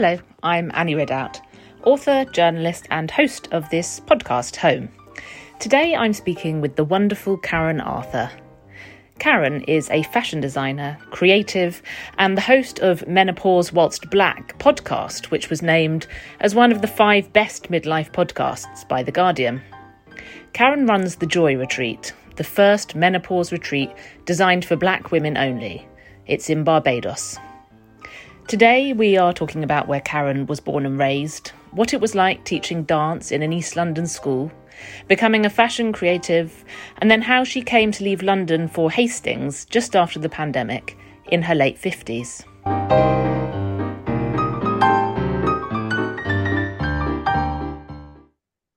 Hello, I'm Annie Ridout, author, journalist, and host of this podcast, Home. Today I'm speaking with the wonderful Karen Arthur. Karen is a fashion designer, creative, and the host of Menopause Whilst Black podcast, which was named as one of the five best midlife podcasts by The Guardian. Karen runs the Joy Retreat, the first menopause retreat designed for black women only. It's in Barbados. Today, we are talking about where Karen was born and raised, what it was like teaching dance in an East London school, becoming a fashion creative, and then how she came to leave London for Hastings just after the pandemic in her late 50s.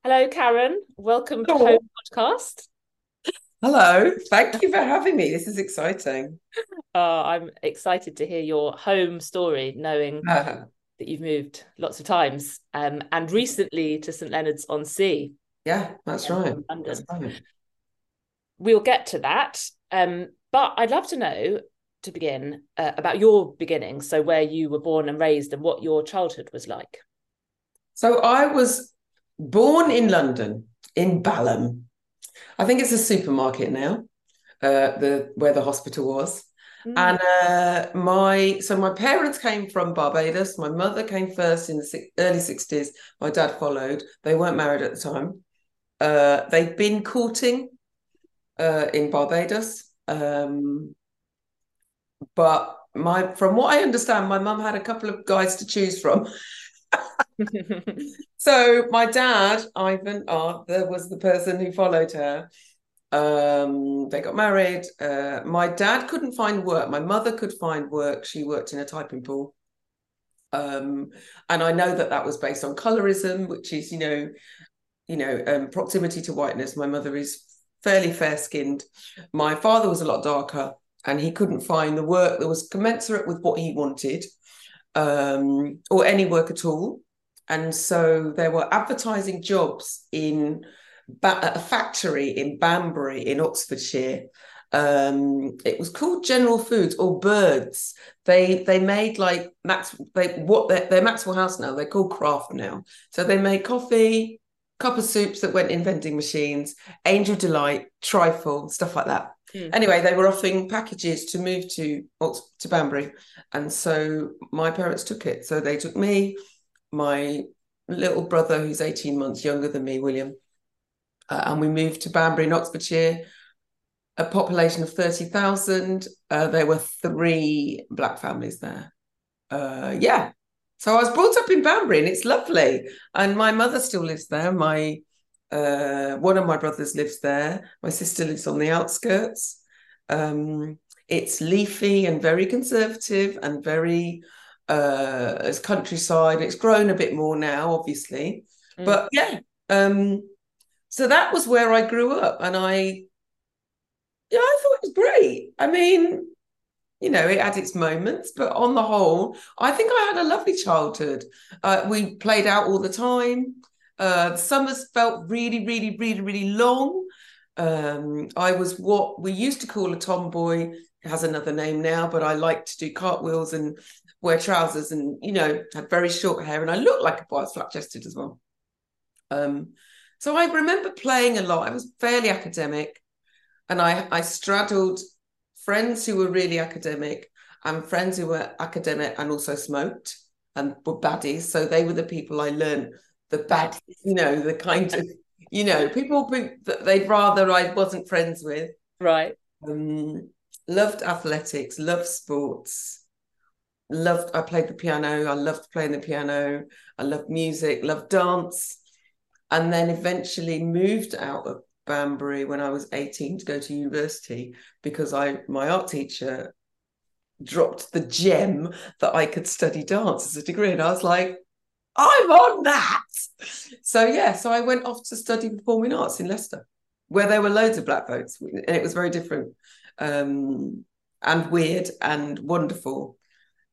Hello, Karen. Welcome to Home Podcast. Hello, thank you for having me. This is exciting. Uh, I'm excited to hear your home story, knowing uh-huh. that you've moved lots of times um, and recently to St Leonard's on Sea. Yeah, that's right. That's right. We'll get to that. Um, but I'd love to know to begin uh, about your beginnings. So, where you were born and raised and what your childhood was like. So, I was born in London, in Balham. I think it's a supermarket now, uh, the where the hospital was. Mm. And uh, my so my parents came from Barbados. My mother came first in the early sixties. My dad followed. They weren't married at the time. Uh, they'd been courting uh, in Barbados, um, but my from what I understand, my mum had a couple of guys to choose from. so my dad, Ivan Arthur, was the person who followed her. Um, they got married. Uh, my dad couldn't find work. My mother could find work. She worked in a typing pool. Um, and I know that that was based on colorism, which is, you know, you know, um, proximity to whiteness. My mother is fairly fair skinned. My father was a lot darker, and he couldn't find the work that was commensurate with what he wanted, um, or any work at all. And so there were advertising jobs in a factory in Banbury in Oxfordshire. Um, it was called General Foods or Birds. They they made like Max they what they're, they're Maxwell House now. They're called Kraft now. So they made coffee, cup of soups that went in vending machines, Angel Delight, trifle, stuff like that. Mm. Anyway, they were offering packages to move to to Banbury, and so my parents took it. So they took me, my little brother who's eighteen months younger than me, William, uh, and we moved to Banbury in Oxfordshire. A population of thirty thousand. Uh, there were three black families there. Uh, yeah, so I was brought up in Banbury, and it's lovely. And my mother still lives there. My uh, one of my brothers lives there. My sister lives on the outskirts. Um, it's leafy and very conservative and very uh, as countryside. It's grown a bit more now, obviously, mm. but yeah. Um, so that was where I grew up, and I, yeah, I thought it was great. I mean, you know, it had its moments, but on the whole, I think I had a lovely childhood. Uh, we played out all the time. Uh, summers felt really, really, really, really long. Um, I was what we used to call a tomboy. It has another name now, but I liked to do cartwheels and wear trousers, and you know, had very short hair, and I looked like a boy. I was flat chested as well. Um, so I remember playing a lot. I was fairly academic, and I I straddled friends who were really academic and friends who were academic and also smoked and were baddies. So they were the people I learned the bad, you know, the kind of, you know, people that they'd rather I wasn't friends with. Right. Um, loved athletics, loved sports, loved, I played the piano. I loved playing the piano. I loved music, loved dance and then eventually moved out of Banbury when I was 18 to go to university because I my art teacher dropped the gem that I could study dance as a degree. And I was like, I'm on that. So yeah, so I went off to study performing arts in Leicester, where there were loads of black folks, and it was very different. Um, and weird and wonderful.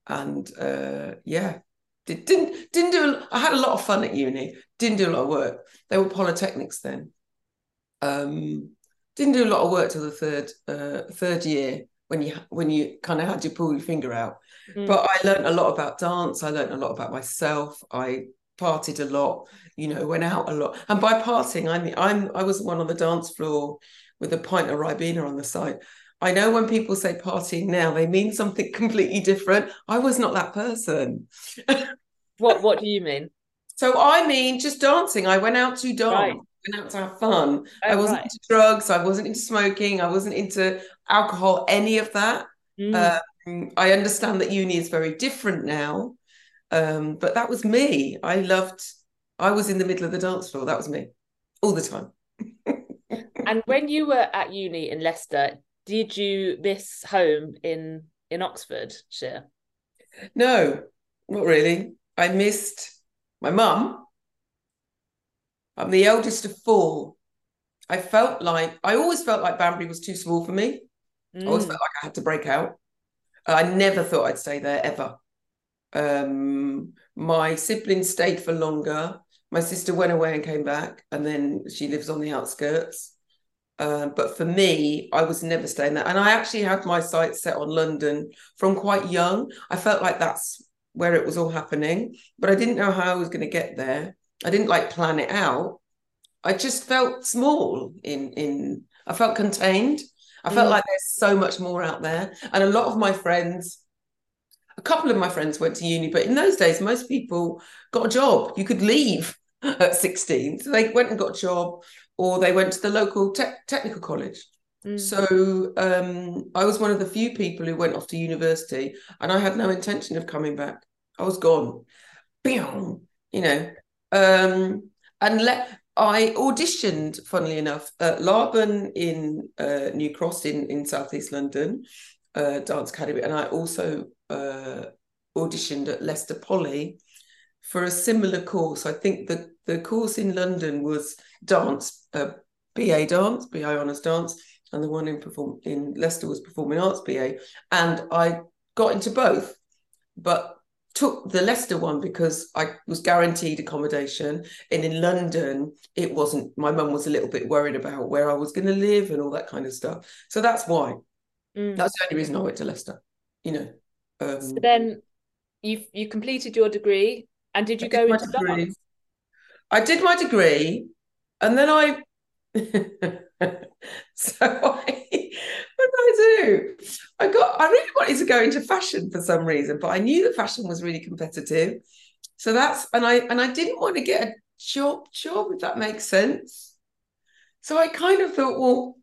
And uh, yeah, didn't didn't do. I had a lot of fun at uni. Didn't do a lot of work. They were polytechnics then. Um, didn't do a lot of work till the third uh, third year. when you when you kind of had to pull your finger out. Mm. But I learned a lot about dance. I learned a lot about myself. I partied a lot, you know, went out a lot. And by partying, I mean I'm I was one on the dance floor with a pint of Ribena on the side. I know when people say partying now, they mean something completely different. I was not that person. what What do you mean? So I mean, just dancing. I went out to dance. Right. Went out to have fun. Oh, I wasn't right. into drugs. I wasn't into smoking. I wasn't into alcohol. Any of that. Mm. Um, I understand that uni is very different now, um, but that was me. I loved. I was in the middle of the dance floor. That was me, all the time. and when you were at uni in Leicester, did you miss home in in Oxfordshire? No, not really. I missed my mum. I'm the eldest of four. I felt like I always felt like Banbury was too small for me. I always Mm. felt like I had to break out. I never thought I'd stay there ever. Um, my siblings stayed for longer. My sister went away and came back, and then she lives on the outskirts. Um, but for me, I was never staying there. And I actually had my sights set on London from quite young. I felt like that's where it was all happening, but I didn't know how I was going to get there. I didn't like plan it out. I just felt small in in I felt contained. I felt Mm. like there's so much more out there. And a lot of my friends, a couple of my friends went to uni, but in those days, most people got a job. You could leave at 16. So they went and got a job or they went to the local te- technical college. Mm. So um, I was one of the few people who went off to university and I had no intention of coming back. I was gone. Pew, You know. Um, and let I auditioned, funnily enough, at Laban in uh, New Cross in, in Southeast London, uh, Dance Academy, and I also uh, auditioned at Leicester Poly for a similar course. I think the, the course in London was dance, uh, BA dance, BA honours dance, and the one in perform in Leicester was performing arts BA. And I got into both, but took the Leicester one because I was guaranteed accommodation. And in London, it wasn't, my mum was a little bit worried about where I was going to live and all that kind of stuff. So that's why. Mm. That's the only reason I went to Leicester, you know. Um, So then you you completed your degree and did you I go did into dance? I did my degree, and then I. so I, what did I do? I got. I really wanted to go into fashion for some reason, but I knew that fashion was really competitive. So that's and I and I didn't want to get a job job if that makes sense. So I kind of thought, well,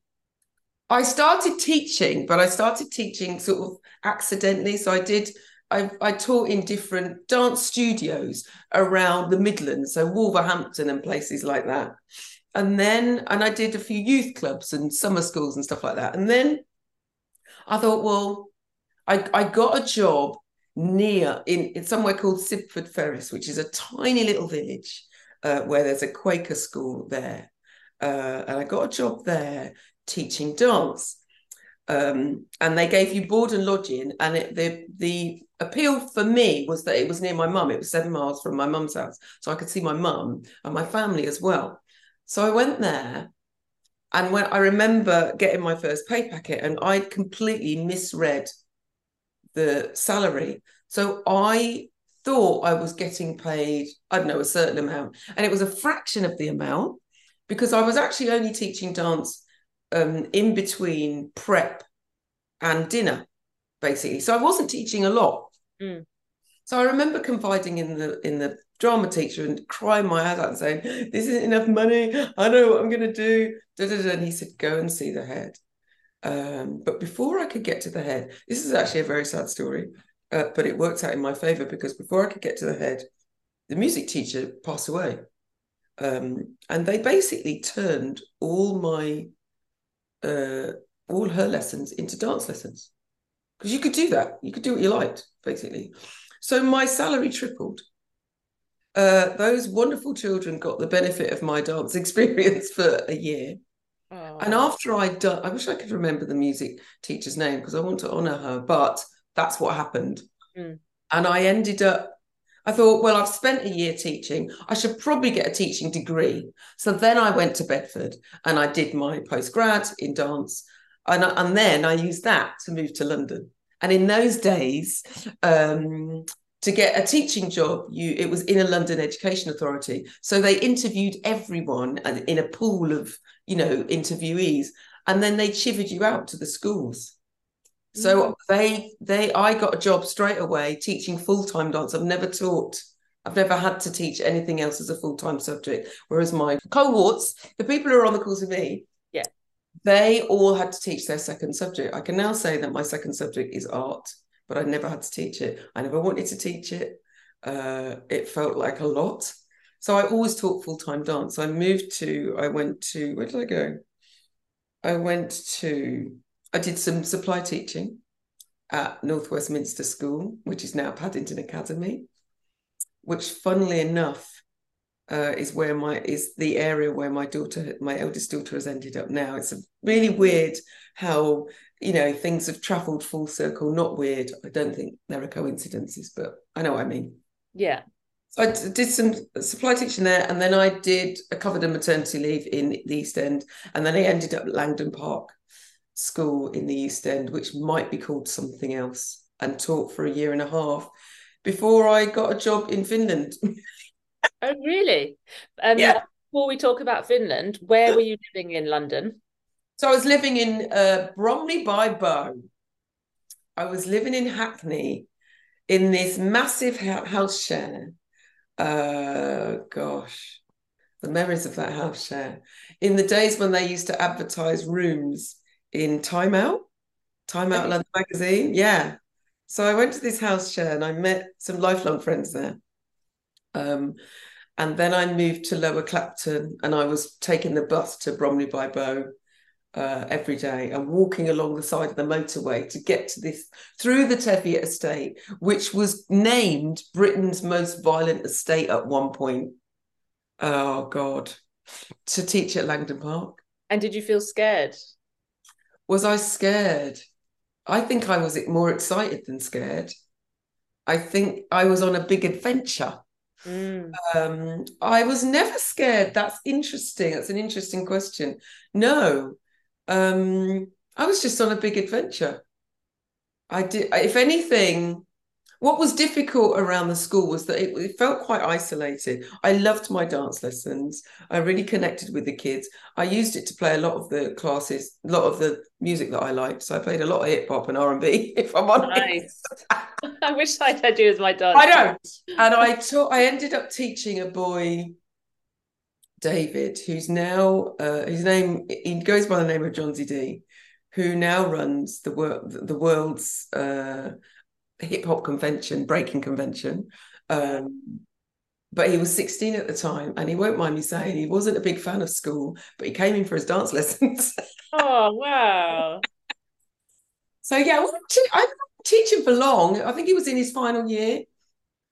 I started teaching, but I started teaching sort of accidentally. So I did. I, I taught in different dance studios around the Midlands, so Wolverhampton and places like that. And then, and I did a few youth clubs and summer schools and stuff like that. And then I thought, well, I, I got a job near in, in somewhere called Sibford Ferris, which is a tiny little village uh, where there's a Quaker school there. Uh, and I got a job there teaching dance. Um, and they gave you board and lodging. And it, the the appeal for me was that it was near my mum. It was seven miles from my mum's house, so I could see my mum and my family as well. So I went there, and when I remember getting my first pay packet, and I completely misread the salary. So I thought I was getting paid, I don't know, a certain amount, and it was a fraction of the amount because I was actually only teaching dance um, in between prep and dinner, basically. So I wasn't teaching a lot. Mm. So I remember confiding in the in the drama teacher and crying my eyes out and saying, "This isn't enough money. I know what I'm going to do." Da, da, da. And he said, "Go and see the head." Um, but before I could get to the head, this is actually a very sad story, uh, but it worked out in my favor because before I could get to the head, the music teacher passed away. Um, and they basically turned all my uh, all her lessons into dance lessons because you could do that. You could do what you liked, basically. So my salary tripled. Uh, those wonderful children got the benefit of my dance experience for a year. Oh. And after I'd done, I wish I could remember the music teacher's name because I want to honor her, but that's what happened. Mm. And I ended up, I thought, well, I've spent a year teaching. I should probably get a teaching degree. So then I went to Bedford and I did my postgrad in dance. And, and then I used that to move to London. And in those days, um, to get a teaching job, you it was in a London Education Authority. So they interviewed everyone in a pool of, you know, interviewees, and then they chivied you out to the schools. So mm. they they I got a job straight away teaching full-time dance. I've never taught I've never had to teach anything else as a full-time subject. Whereas my cohorts, the people who are on the course with me, they all had to teach their second subject. I can now say that my second subject is art but I never had to teach it. I never wanted to teach it. Uh, it felt like a lot. So I always taught full time dance. I moved to, I went to, where did I go? I went to, I did some supply teaching at North Westminster School, which is now Paddington Academy, which funnily enough uh, is where my is the area where my daughter, my eldest daughter, has ended up now. It's a really weird how you know things have travelled full circle. Not weird. I don't think there are coincidences, but I know what I mean. Yeah. So I did some supply teaching there, and then I did a covered a maternity leave in the East End, and then I ended up at Langdon Park School in the East End, which might be called something else, and taught for a year and a half before I got a job in Finland. oh, really? Um, yeah. Before we talk about Finland, where were you living in London? So I was living in uh, Bromley by Bow. I was living in Hackney in this massive house share. Uh, gosh, the memories of that house share. In the days when they used to advertise rooms in Time Out, Time Out London magazine. Yeah. So I went to this house share and I met some lifelong friends there. Um, and then I moved to Lower Clapton and I was taking the bus to Bromley by Bow uh, every day and walking along the side of the motorway to get to this through the Teviot estate, which was named Britain's most violent estate at one point. Oh God, to teach at Langdon Park. And did you feel scared? Was I scared? I think I was more excited than scared. I think I was on a big adventure. Mm. Um, I was never scared. That's interesting. That's an interesting question. No, um, I was just on a big adventure. I did, if anything, what was difficult around the school was that it, it, felt quite isolated. I loved my dance lessons. I really connected with the kids. I used it to play a lot of the classes, a lot of the music that I liked. So I played a lot of hip hop and R and B. If I'm honest, nice. I wish I'd had you as my dance. I don't. And I taught. I ended up teaching a boy David, who's now uh, his name he goes by the name of Jonzi D, who now runs the world the world's uh, hip hop convention, breaking convention. Um, but he was 16 at the time, and he won't mind me saying he wasn't a big fan of school, but he came in for his dance lessons. oh wow! so yeah, I am him for long. I think he was in his final year,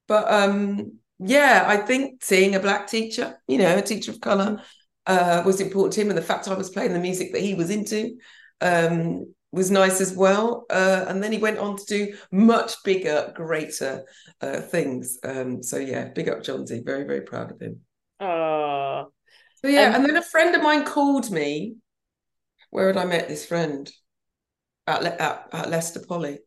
but um, yeah, I think seeing a black teacher, you know, a teacher of color, uh, was important to him, and the fact I was playing the music that he was into um, was nice as well. Uh, and then he went on to do much bigger, greater uh, things. Um, so yeah, big up Jonzi. Very, very proud of him. Oh. So yeah, um, and then a friend of mine called me. Where had I met this friend? At, at, at Leicester Poly,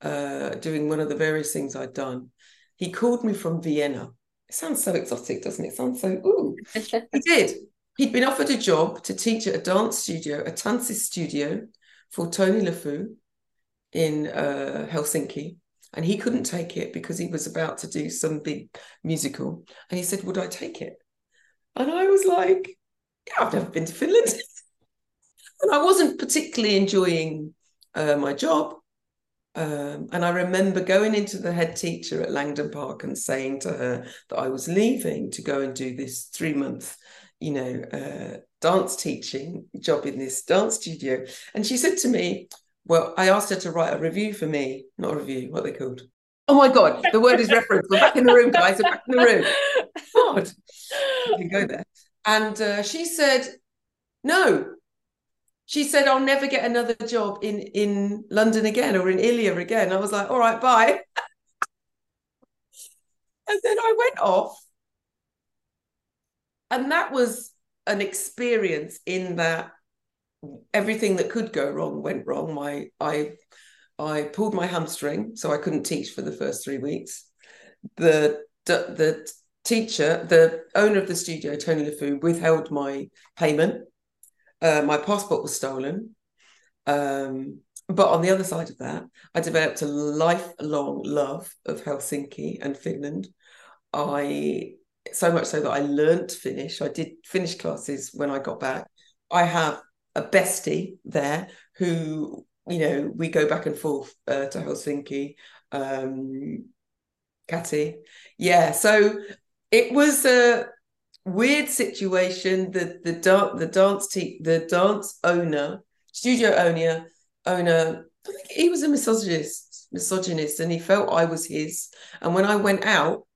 uh, doing one of the various things I'd done. He called me from Vienna. It sounds so exotic, doesn't it? it sounds so, ooh. he did. He'd been offered a job to teach at a dance studio, a Tansis studio for Tony LeFou in uh, Helsinki. And he couldn't take it because he was about to do some big musical. And he said, Would I take it? And I was like, Yeah, I've never been to Finland. and I wasn't particularly enjoying uh, my job. Um, and I remember going into the head teacher at Langdon Park and saying to her that I was leaving to go and do this three month, you know, uh, dance teaching job in this dance studio. And she said to me, Well, I asked her to write a review for me, not a review, what they called. Oh my God, the word is reference. We're back in the room, guys. We're back in the room. God, you can go there. And uh, she said, No, she said, I'll never get another job in, in London again or in ILEA again. I was like, all right, bye. and then I went off. And that was an experience in that everything that could go wrong went wrong. My I I pulled my hamstring, so I couldn't teach for the first three weeks. The the teacher, the owner of the studio, Tony LeFou, withheld my payment. Uh, my passport was stolen. Um, but on the other side of that, I developed a lifelong love of Helsinki and Finland. I so much so that I learned Finnish. I did Finnish classes when I got back. I have a bestie there who, you know, we go back and forth uh, to Helsinki. Um, Catty, yeah. So it was a weird situation. The the dance the dance te- the dance owner, studio owner, owner. I think he was a misogynist, misogynist, and he felt I was his. And when I went out,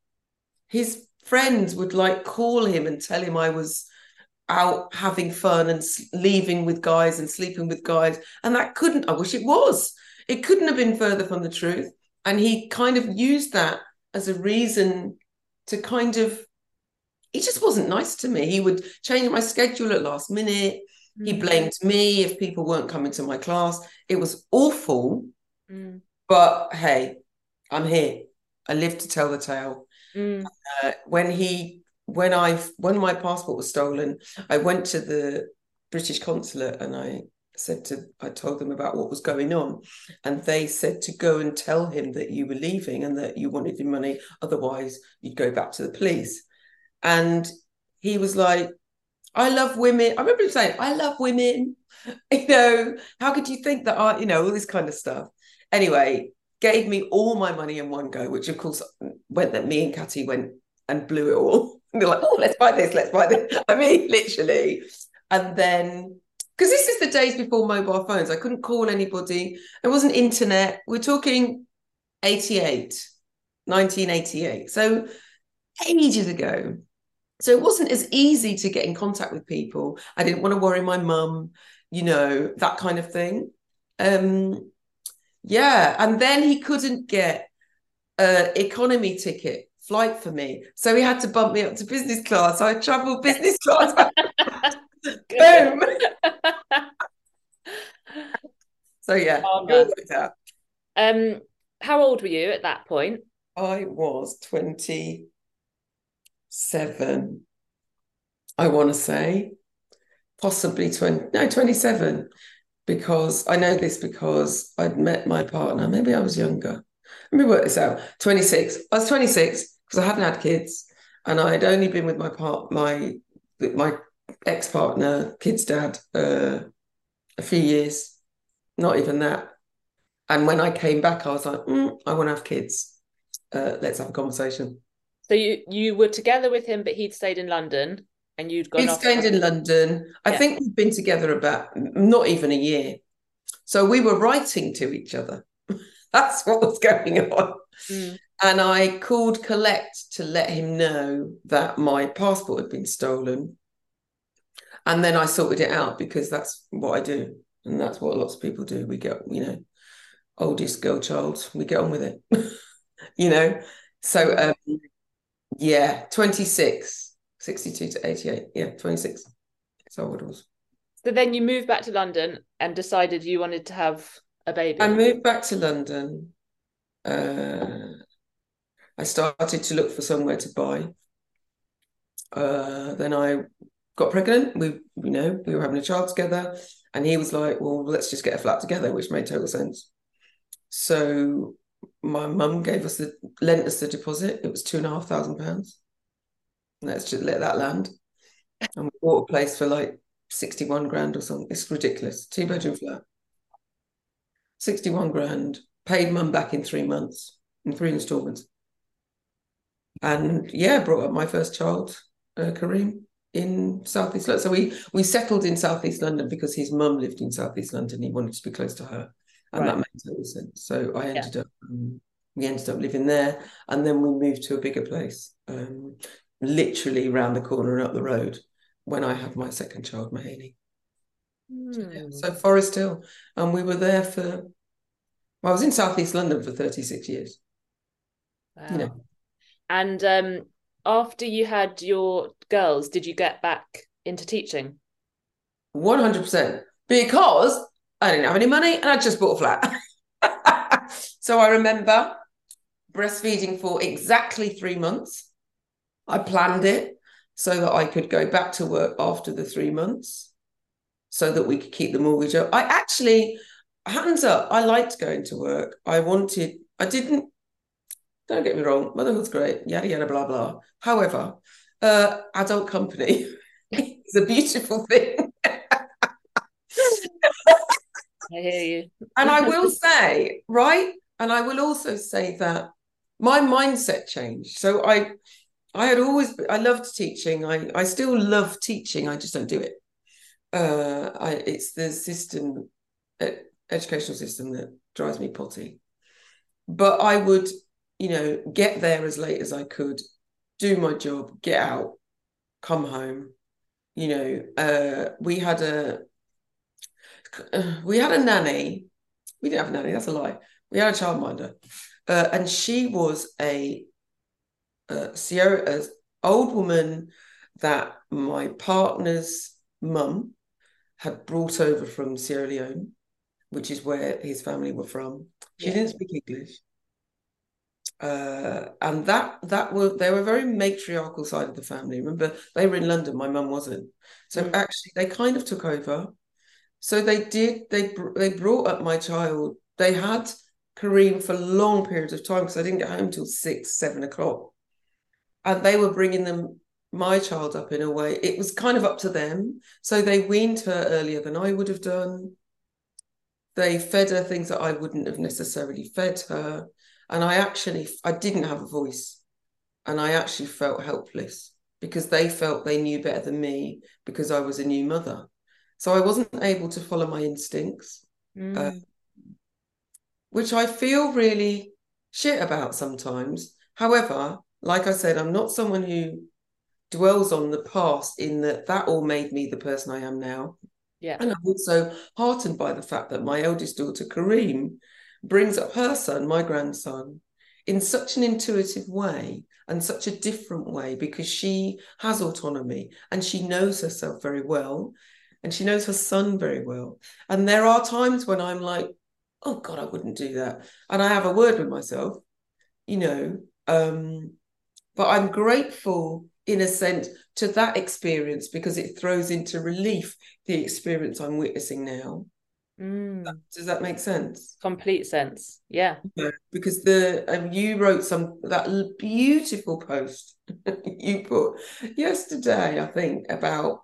his friends would like call him and tell him I was out having fun and leaving with guys and sleeping with guys. And that couldn't, I wish it was. It couldn't have been further from the truth. And he kind of used that as a reason to kind of, he just wasn't nice to me. He would change my schedule at last minute. Mm. He blamed me if people weren't coming to my class. It was awful. Mm. But hey, I'm here. I live to tell the tale. Mm. Uh, when he, when I, when my passport was stolen, I went to the British consulate and I said to, I told them about what was going on, and they said to go and tell him that you were leaving and that you wanted your money, otherwise you'd go back to the police. And he was like, I love women. I remember him saying, I love women. You know, how could you think that I, you know, all this kind of stuff. Anyway, gave me all my money in one go, which of course went that me and Catty went and blew it all. They're like, oh, let's buy this, let's buy this. I mean, literally. And then because this is the days before mobile phones. I couldn't call anybody. There wasn't internet. We're talking 88, 1988. So ages ago. So it wasn't as easy to get in contact with people. I didn't want to worry my mum, you know, that kind of thing. Um, yeah, and then he couldn't get an economy ticket flight for me, so he had to bump me up to business class. So I travelled business class. Boom. so yeah, oh, Um, how old were you at that point? I was twenty-seven. I want to say, possibly twenty. No, twenty-seven because I know this because I'd met my partner. Maybe I was younger. Let me work this out. 26. I was 26 because I hadn't had kids and I had only been with my part my my ex-partner, kid's dad, uh, a few years. Not even that. And when I came back, I was like, mm, I want to have kids. Uh, let's have a conversation. So you you were together with him, but he'd stayed in London and you'd gone. He'd stayed in London. I think we've been together about not even a year. So we were writing to each other. That's what was going on. Mm. And I called Collect to let him know that my passport had been stolen. And then I sorted it out because that's what I do. And that's what lots of people do. We get, you know, oldest girl child, we get on with it, you know. So, um, yeah, 26 62 to 88. Yeah, 26. That's how old I was. So then you moved back to London and decided you wanted to have a baby. I moved back to London. Uh, I started to look for somewhere to buy. Uh, then I got pregnant. We, you know, we were having a child together, and he was like, "Well, let's just get a flat together," which made total sense. So my mum gave us the lent us the deposit. It was two and a half thousand pounds. Let's just let that land. And we bought a place for like 61 grand or something. It's ridiculous. Two bedroom flat. 61 grand. Paid mum back in three months, in three installments. And yeah, brought up my first child, uh, Kareem, in Southeast London. So we we settled in Southeast London because his mum lived in Southeast London. He wanted to be close to her. And right. that made total sense. So I ended yeah. up um, we ended up living there and then we moved to a bigger place. Um, literally round the corner and up the road when I had my second child, Mahaney. Mm. So Forest Hill. And we were there for, well, I was in Southeast London for 36 years. Wow. You know. And um, after you had your girls, did you get back into teaching? 100%. because I didn't have any money and I just bought a flat. so I remember breastfeeding for exactly three months. I planned it so that I could go back to work after the three months so that we could keep the mortgage up. I actually, hands up, I liked going to work. I wanted, I didn't, don't get me wrong, motherhood's great, yada, yada, blah, blah. However, uh, adult company is a beautiful thing. I hear you. and I will say, right? And I will also say that my mindset changed. So I I had always I loved teaching. I I still love teaching. I just don't do it. Uh, I it's the system, educational system that drives me potty. But I would, you know, get there as late as I could, do my job, get out, come home. You know, uh, we had a we had a nanny. We didn't have a nanny. That's a lie. We had a childminder, uh, and she was a uh, Sierra, an old woman that my partner's mum had brought over from Sierra Leone, which is where his family were from. She yeah. didn't speak English. Uh, and that that were they were very matriarchal side of the family. Remember, they were in London. My mum wasn't. So mm. actually, they kind of took over. So they did. They they brought up my child. They had Kareem for long periods of time because I didn't get home till six, seven o'clock and they were bringing them my child up in a way. It was kind of up to them. So they weaned her earlier than i would have done. They fed her things that i wouldn't have necessarily fed her. And i actually i didn't have a voice. And i actually felt helpless because they felt they knew better than me because i was a new mother. So i wasn't able to follow my instincts mm. uh, which i feel really shit about sometimes. However like I said, I'm not someone who dwells on the past in that that all made me the person I am now. Yeah. And I'm also heartened by the fact that my eldest daughter, Kareem, brings up her son, my grandson, in such an intuitive way and such a different way because she has autonomy and she knows herself very well and she knows her son very well. And there are times when I'm like, oh God, I wouldn't do that. And I have a word with myself, you know. Um, but I'm grateful, in a sense, to that experience because it throws into relief the experience I'm witnessing now. Mm. Does that make sense? Complete sense. Yeah. yeah because the um, you wrote some that beautiful post you put yesterday, I think, about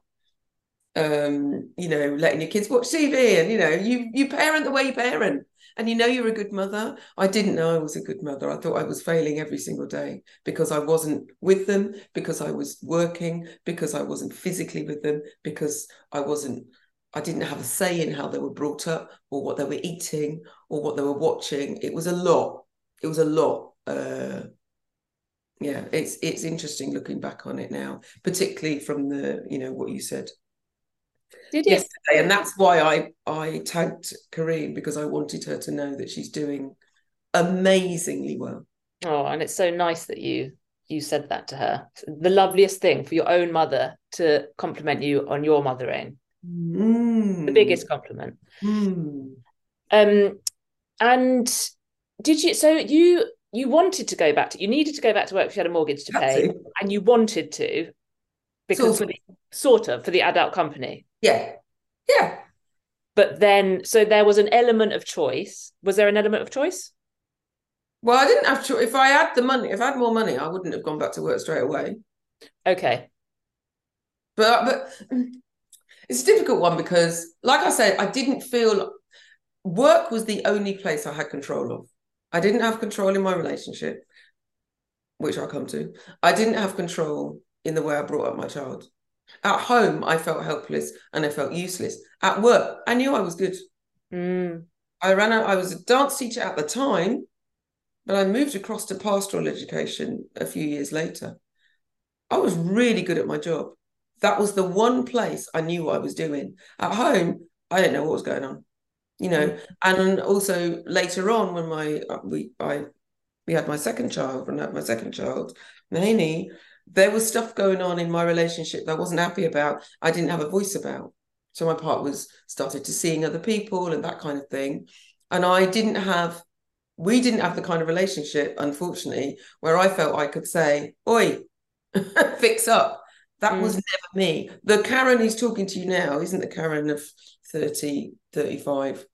um, you know, letting your kids watch TV and you know, you you parent the way you parent and you know you're a good mother. I didn't know I was a good mother. I thought I was failing every single day because I wasn't with them, because I was working, because I wasn't physically with them, because I wasn't I didn't have a say in how they were brought up or what they were eating or what they were watching. It was a lot. It was a lot. Uh, yeah, it's it's interesting looking back on it now, particularly from the you know what you said did yesterday, and that's why I I tagged Kareem because I wanted her to know that she's doing amazingly well. Oh, and it's so nice that you you said that to her. The loveliest thing for your own mother to compliment you on your mothering. Mm. The biggest compliment. Mm. Um, and did you? So you you wanted to go back to you needed to go back to work if you had a mortgage to pay, and you wanted to because sort of. for the sort of for the adult company. Yeah. Yeah. But then, so there was an element of choice. Was there an element of choice? Well, I didn't have to. If I had the money, if I had more money, I wouldn't have gone back to work straight away. Okay. But but it's a difficult one because, like I said, I didn't feel work was the only place I had control of. I didn't have control in my relationship, which I'll come to. I didn't have control in the way I brought up my child. At home, I felt helpless and I felt useless. At work, I knew I was good. Mm. I ran out, I was a dance teacher at the time, but I moved across to pastoral education a few years later. I was really good at my job. That was the one place I knew what I was doing. At home, I didn't know what was going on, you know. Mm. And also later on, when my uh, we I we had my second child, when I had my second child, Nahini, there was stuff going on in my relationship that I wasn't happy about. I didn't have a voice about. So my part was started to seeing other people and that kind of thing. And I didn't have, we didn't have the kind of relationship, unfortunately, where I felt I could say, Oi, fix up. That mm. was never me. The Karen who's talking to you now isn't the Karen of 30, 35,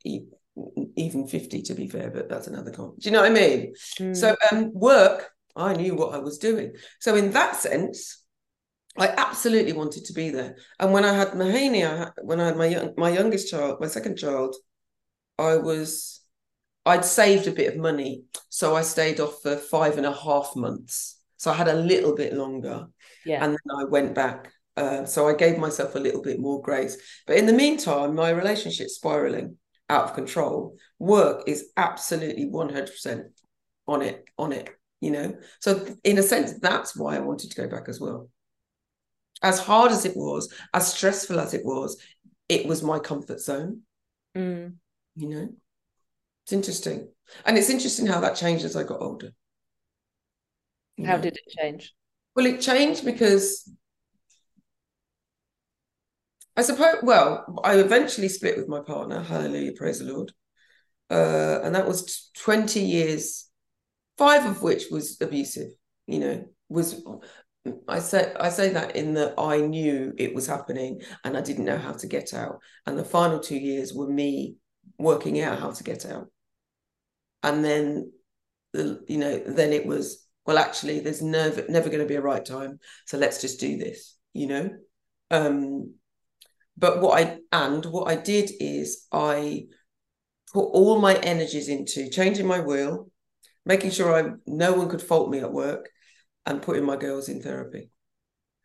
even 50 to be fair, but that's another comment. Do you know what I mean? Mm. So um work, I knew what I was doing. So in that sense, I absolutely wanted to be there. And when I had Mahaney, when I had my young, my youngest child, my second child, I was I'd saved a bit of money, so I stayed off for five and a half months. So I had a little bit longer, yeah. And then I went back. Uh, so I gave myself a little bit more grace. But in the meantime, my relationship spiraling out of control. Work is absolutely 100% on it, on it, you know? So, in a sense, that's why I wanted to go back as well. As hard as it was, as stressful as it was, it was my comfort zone. Mm. You know? It's interesting. And it's interesting how that changed as I got older. how know? did it change? Well, it changed because I suppose, well, I eventually split with my partner. Hallelujah, praise the Lord. Uh, and that was 20 years, five of which was abusive, you know, was I say I say that in that I knew it was happening and I didn't know how to get out. And the final two years were me working out how to get out. And then the, you know, then it was, well, actually, there's never never going to be a right time. So let's just do this, you know. Um, but what I and what I did is I put all my energies into changing my will, making sure I no one could fault me at work, and putting my girls in therapy.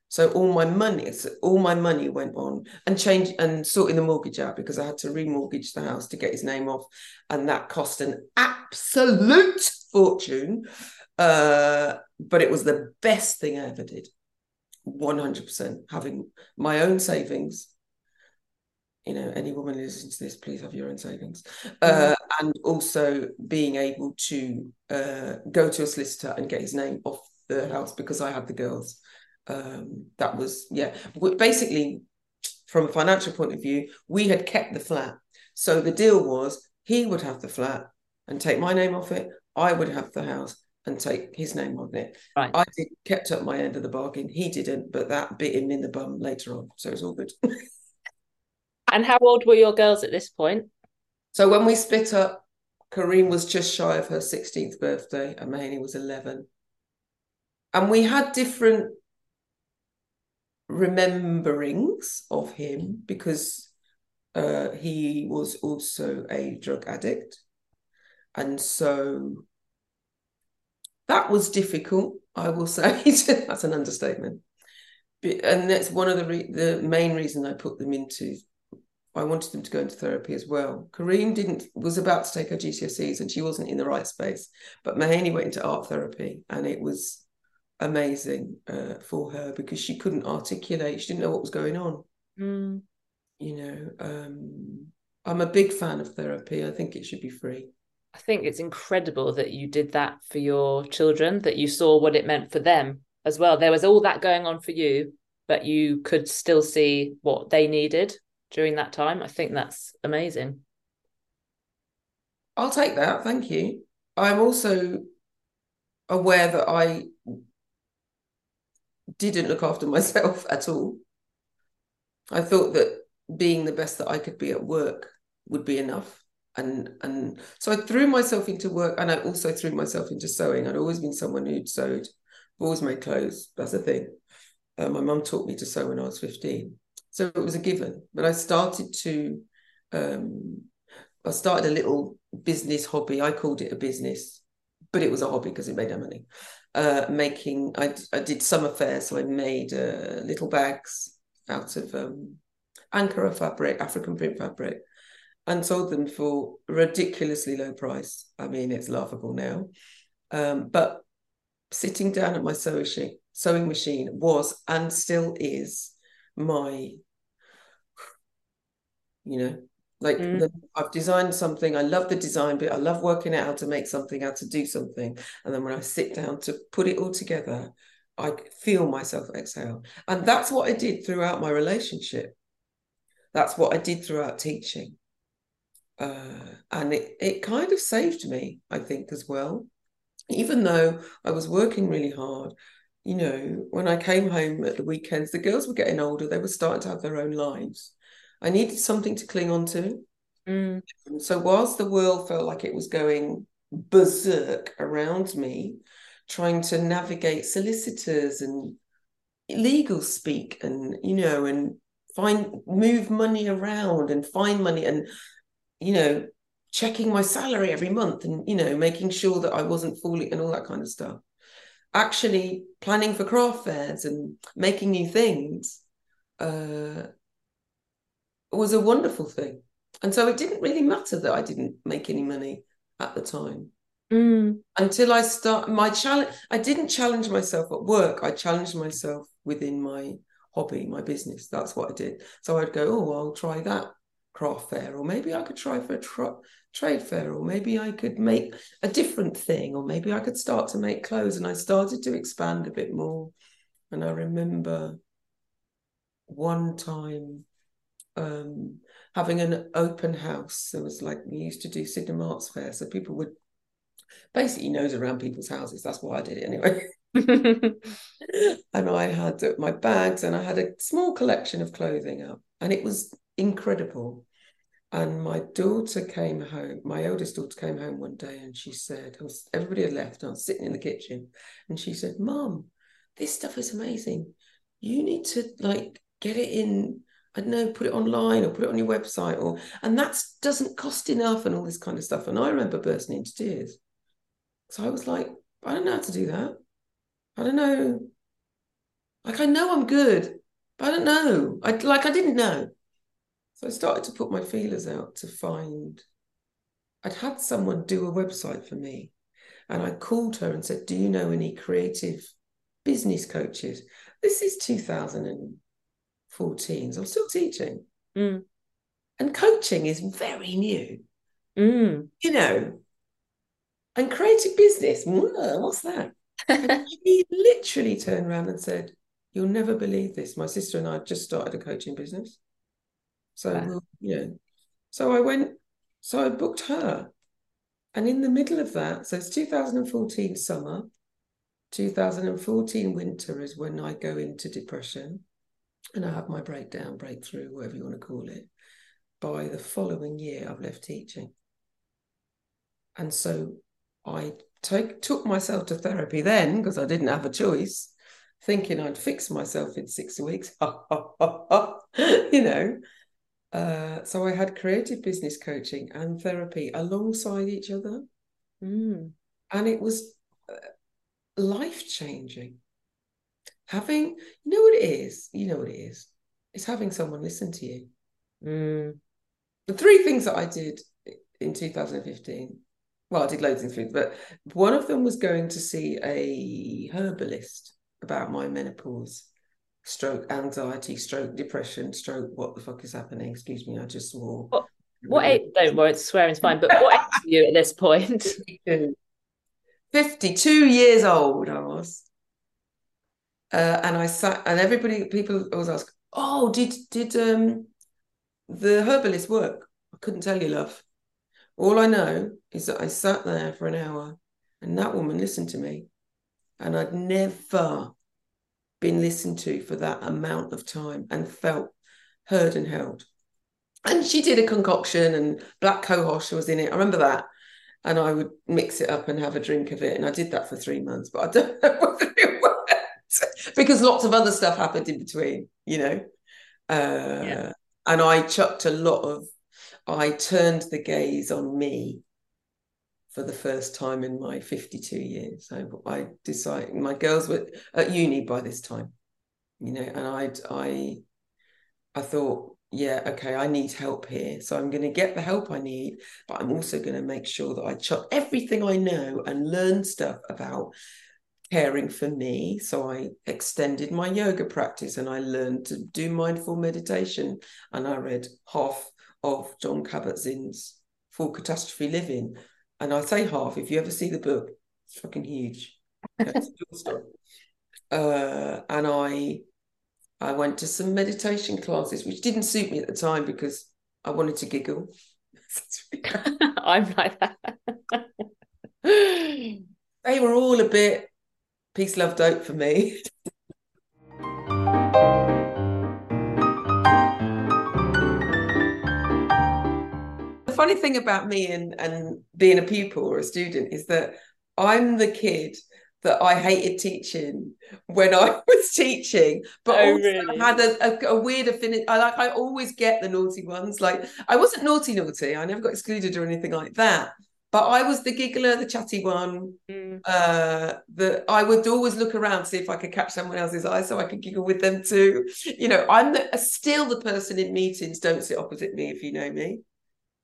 So all my money, all my money went on and change and sorting the mortgage out because I had to remortgage the house to get his name off, and that cost an absolute fortune. Uh, but it was the best thing I ever did. 100% having my own savings you know, any woman listening to this, please have your own savings. Uh, and also being able to uh, go to a solicitor and get his name off the house because I had the girls. Um, that was, yeah, basically, from a financial point of view, we had kept the flat. So the deal was he would have the flat and take my name off it. I would have the house and take his name on it. Right. I did kept up my end of the bargain. He didn't, but that bit him in the bum later on. So it's all good. And how old were your girls at this point? So when we split up, Kareem was just shy of her 16th birthday and Mahaney was 11. And we had different rememberings of him because uh, he was also a drug addict. And so that was difficult, I will say. that's an understatement. And that's one of the re- the main reason I put them into I wanted them to go into therapy as well. Kareem didn't was about to take her GCSEs and she wasn't in the right space. But Mahaney went into art therapy and it was amazing uh, for her because she couldn't articulate. She didn't know what was going on. Mm. You know, um, I'm a big fan of therapy. I think it should be free. I think it's incredible that you did that for your children, that you saw what it meant for them as well. There was all that going on for you, but you could still see what they needed during that time. I think that's amazing. I'll take that. Thank you. I'm also aware that I didn't look after myself at all. I thought that being the best that I could be at work would be enough. And and so I threw myself into work and I also threw myself into sewing. I'd always been someone who'd sewed, always made clothes. That's a thing. Uh, my mum taught me to sew when I was 15. So it was a given. But I started to, um, I started a little business hobby. I called it a business, but it was a hobby because it made no money. Uh, making, I, I did summer fairs, so I made uh, little bags out of um, Ankara fabric, African print fabric, and sold them for ridiculously low price. I mean, it's laughable now. Um, but sitting down at my sewing machine was and still is my you know like mm. the, i've designed something i love the design bit i love working out how to make something how to do something and then when i sit down to put it all together i feel myself exhale and that's what i did throughout my relationship that's what I did throughout teaching. Uh, and it, it kind of saved me, I think, as well. Even though I was working really hard, you know, when I came home at the weekends, the girls were getting older, they were starting to have their own lives. I needed something to cling on to. Mm. So, whilst the world felt like it was going berserk around me, trying to navigate solicitors and legal speak and, you know, and find, move money around and find money and, you know, checking my salary every month and, you know, making sure that I wasn't falling and all that kind of stuff actually planning for craft fairs and making new things uh, was a wonderful thing. And so it didn't really matter that I didn't make any money at the time. Mm. Until I start my challenge, I didn't challenge myself at work. I challenged myself within my hobby, my business. That's what I did. So I'd go, oh, I'll try that craft fair, or maybe I could try for a tr- trade fair, or maybe I could make a different thing, or maybe I could start to make clothes. And I started to expand a bit more. And I remember one time um, having an open house. There was like, we used to do Sydenham Arts Fair. So people would basically nose around people's houses. That's why I did it anyway. and I had my bags and I had a small collection of clothing up. And it was incredible. And my daughter came home, my oldest daughter came home one day and she said, was, everybody had left, I was sitting in the kitchen, and she said, Mom, this stuff is amazing. You need to like get it in, I don't know, put it online or put it on your website, or and that doesn't cost enough and all this kind of stuff. And I remember bursting into tears. So I was like, I don't know how to do that. I don't know. Like I know I'm good, but I don't know. I like I didn't know. So I started to put my feelers out to find. I'd had someone do a website for me, and I called her and said, Do you know any creative business coaches? This is 2014, so I'm still teaching. Mm. And coaching is very new, mm. you know. And creative business, what's that? he literally turned around and said, You'll never believe this. My sister and I just started a coaching business. So wow. you know, so I went, so I booked her, and in the middle of that, so it's 2014 summer, 2014 winter is when I go into depression, and I have my breakdown, breakthrough, whatever you want to call it. By the following year, I've left teaching, and so I take, took myself to therapy then because I didn't have a choice, thinking I'd fix myself in six weeks. you know, uh, so I had creative business coaching and therapy alongside each other. Mm. And it was uh, life changing. Having, you know what it is? You know what it is? It's having someone listen to you. Mm. The three things that I did in 2015, well, I did loads of things, but one of them was going to see a herbalist about my menopause stroke anxiety, stroke depression, stroke what the fuck is happening? Excuse me, I just swore. What, what age, don't worry, swearing's fine, but what age are you at this point? 52. 52 years old I was. Uh, and I sat and everybody people always ask, oh, did did um the herbalist work? I couldn't tell you, love. All I know is that I sat there for an hour and that woman listened to me. And I'd never been listened to for that amount of time and felt heard and held. And she did a concoction and black cohosh was in it. I remember that. And I would mix it up and have a drink of it. And I did that for three months, but I don't know whether it because lots of other stuff happened in between, you know. Uh, yeah. And I chucked a lot of, I turned the gaze on me for the first time in my 52 years. So I decided my girls were at uni by this time, you know, and I I I thought, yeah, okay, I need help here. So I'm going to get the help I need, but I'm also going to make sure that I chuck everything I know and learn stuff about caring for me. So I extended my yoga practice and I learned to do mindful meditation. And I read half of Jon Kabat-Zinn's Full Catastrophe Living and I say half. If you ever see the book, it's fucking huge. uh, and I I went to some meditation classes, which didn't suit me at the time because I wanted to giggle. I'm like that. they were all a bit peace, love, dope for me. the funny thing about me and, and being a pupil or a student is that I'm the kid that I hated teaching when I was teaching, but Oh, also really? had a, a, a weird affinity. I like I always get the naughty ones. Like I wasn't naughty naughty. I never got excluded or anything like that. But I was the giggler, the chatty one. Mm. Uh, that I would always look around see if I could catch someone else's eye so I could giggle with them too. You know, I'm the, still the person in meetings. Don't sit opposite me if you know me.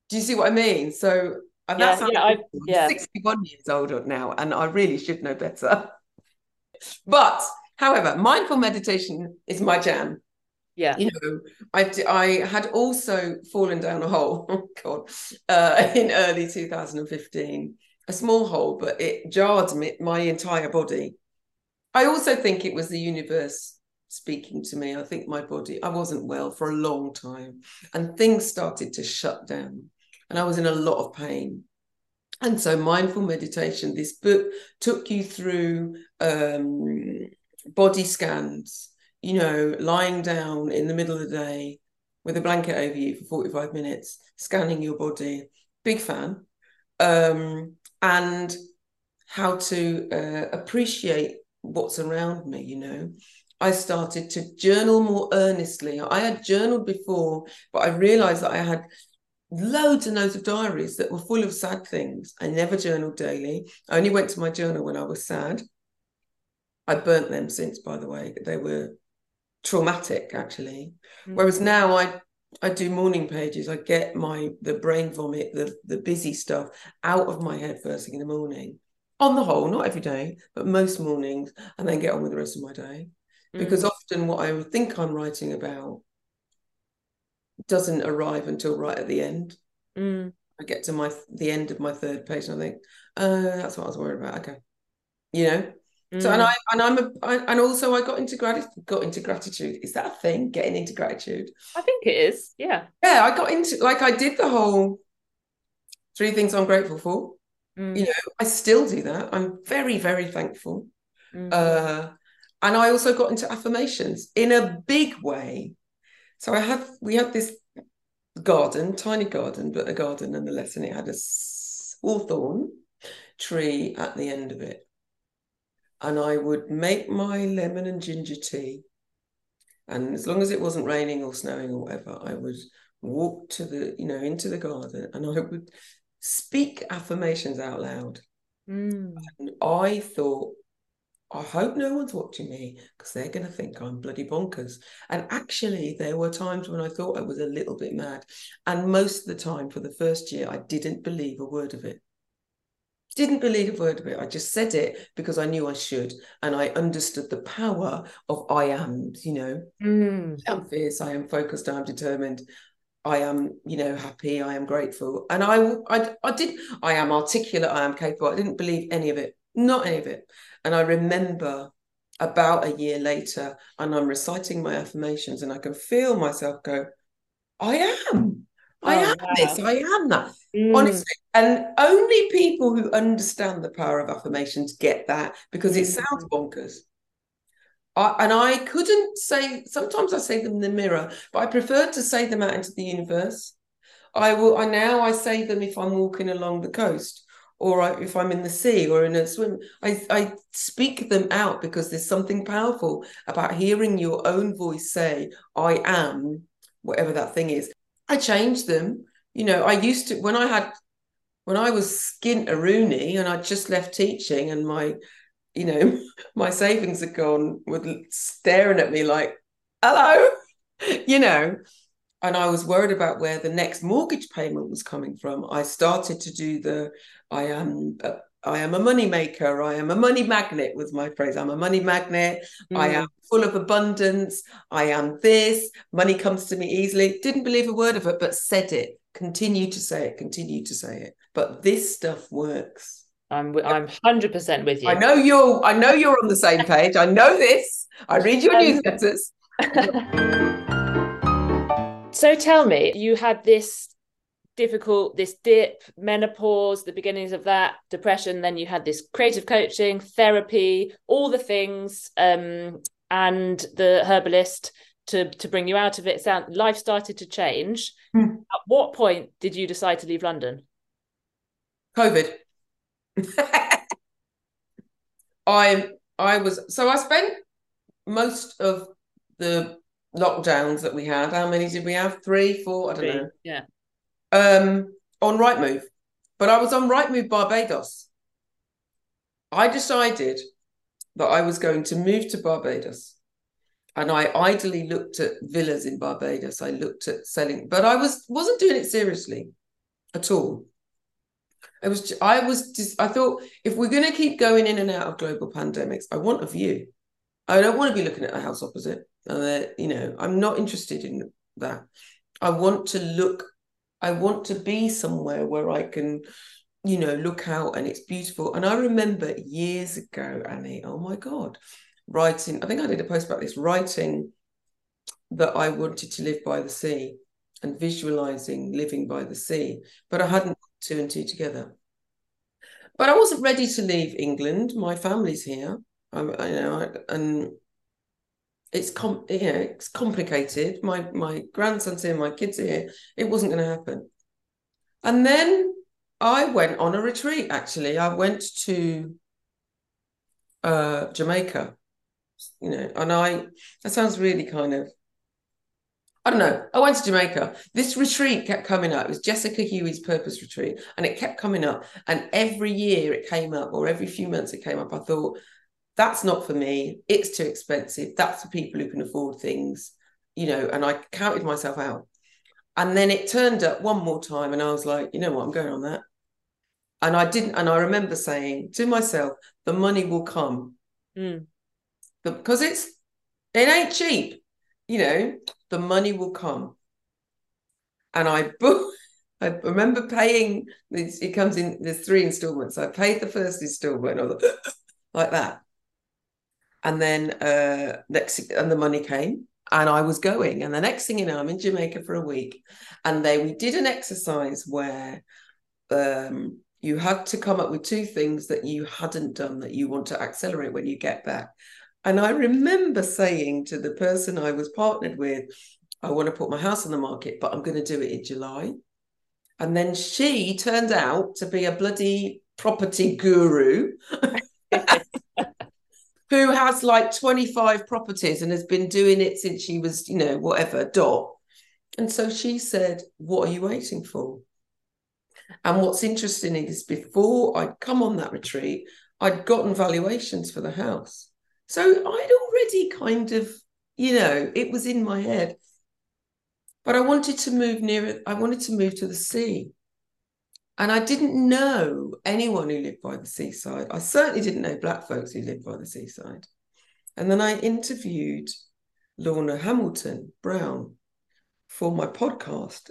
Do you see what I mean? So and Yeah, that's yeah, I- I'm yeah. 61 years old now, and I really should know better. But however, mindful meditation is my jam. Yeah. You know, i i had also fallen down a hole. Oh God, uh, in early 2015, a small hole, but it jarred me, my entire body. I also think it was the universe speaking to me. I think my body, I wasn't well for a long time, and things started to shut down, and I was in a lot of pain. And so, mindful meditation, this book took you through um, body scans, you know, lying down in the middle of the day with a blanket over you for 45 minutes, scanning your body. Big fan. Um, and how to uh, appreciate what's around me, you know. I started to journal more earnestly. I had journaled before, but I realized that I had loads and loads of diaries that were full of sad things. I never journaled daily. I only went to my journal when I was sad. I burnt them since, by the way. They were traumatic, actually. Mm. Whereas now I I do morning pages. I get my the brain vomit, the the busy stuff out of my head first thing in the morning. On the whole, not every day, but most mornings, and then get on with the rest of my day. Mm. Because often what I think I'm writing about doesn't arrive until right at the end. Mm. I get to my the end of my third page and I think, uh, that's what I was worried about. Okay. You know? So and Mm. I and I'm a I, and also I got into gratitude got into gratitude. Is that a thing? Getting into gratitude? I think it is. Yeah. Yeah, I got into like I did the whole three things I'm grateful for. Mm. You know, I still do that. I'm very, very thankful. Mm. Uh, and I also got into affirmations in a big way. So I had we had this garden, tiny garden, but a garden nonetheless, and it had a hawthorn tree at the end of it. And I would make my lemon and ginger tea. And as long as it wasn't raining or snowing or whatever, I would walk to the, you know, into the garden and I would speak affirmations out loud. Mm. And I thought, I hope no one's watching me because they're going to think I'm bloody bonkers. And actually, there were times when I thought I was a little bit mad. And most of the time, for the first year, I didn't believe a word of it. Didn't believe a word of it. I just said it because I knew I should. And I understood the power of I am, you know, Mm. I am fierce, I am focused, I am determined. I am, you know, happy. I am grateful, and I, I, I did. I am articulate. I am capable. I didn't believe any of it, not any of it. And I remember about a year later, and I'm reciting my affirmations, and I can feel myself go, "I am, I Oh, am wow. this. I am that." Mm. Honestly, and only people who understand the power of affirmations get that because it Mm. sounds bonkers. I, and I couldn't say, sometimes I say them in the mirror, but I prefer to say them out into the universe. I will, I now I say them if I'm walking along the coast or I, if I'm in the sea or in a swim. I, I speak them out because there's something powerful about hearing your own voice say, I am, whatever that thing is. I changed them. You know, I used to, when I had, when I was skint a Rooney and I'd just left teaching and my, you know, my savings had gone with staring at me like, hello, you know, and I was worried about where the next mortgage payment was coming from. I started to do the, I am, uh, I am a money maker. I am a money magnet was my phrase. I'm a money magnet. I Mm. am full of abundance. I am this. Money comes to me easily. Didn't believe a word of it, but said it. Continue to say it. Continue to say it. But this stuff works. I'm I'm hundred percent with you. I know you're. I know you're on the same page. I know this. I read your Um, newsletters. so tell me, you had this difficult this dip menopause the beginnings of that depression then you had this creative coaching therapy all the things um, and the herbalist to to bring you out of it. Sound life started to change. Mm. at what point did you decide to leave london? Covid. I i was so i spent most of the lockdowns that we had how many did we have? Three four? I don't three. know. yeah um, on Rightmove, but I was on Rightmove Barbados. I decided that I was going to move to Barbados, and I idly looked at villas in Barbados. I looked at selling, but I was wasn't doing it seriously at all. I was I was just I thought if we're going to keep going in and out of global pandemics, I want a view. I don't want to be looking at a house opposite. Uh, you know, I'm not interested in that. I want to look I want to be somewhere where I can, you know, look out and it's beautiful. And I remember years ago, Annie, oh my God, writing, I think I did a post about this, writing that I wanted to live by the sea and visualizing living by the sea, but I hadn't two and two together. But I wasn't ready to leave England. My family's here, I, I you know, and it's com you know it's complicated. My my grandson's here, my kids here. It wasn't going to happen. And then I went on a retreat. Actually, I went to uh, Jamaica. You know, and I that sounds really kind of I don't know. I went to Jamaica. This retreat kept coming up. It was Jessica Huie's purpose retreat, and it kept coming up. And every year it came up, or every few months it came up. I thought, that's not for me. It's too expensive. That's for people who can afford things, you know. And I counted myself out. And then it turned up one more time, and I was like, you know what, I'm going on that. And I didn't, and I remember saying to myself, the money will come. Mm. Because it's it ain't cheap, you know, the money will come. And I booked I remember paying it comes in there's three installments. I paid the first installment like that and then uh, next and the money came and I was going. And the next thing you know, I'm in Jamaica for a week, and they we did an exercise where um, you had to come up with two things that you hadn't done that you want to accelerate when you get back. And I remember saying to the person I was partnered with, I want to put my house on the market, but I'm going to do it in July. And then she turned out to be a bloody property guru. who has like 25 properties and has been doing it since she was, you know, whatever, dot. And so she said, What are you waiting for? And what's interesting is before I'd come on that retreat, I'd gotten valuations for the house. So I'd already kind of, you know, it was in my head. But I wanted to move near I wanted to move to the sea. And I didn't know anyone who lived by the seaside. I certainly didn't know black folks who lived by the seaside. And then I interviewed Lorna Hamilton Brown for my podcast.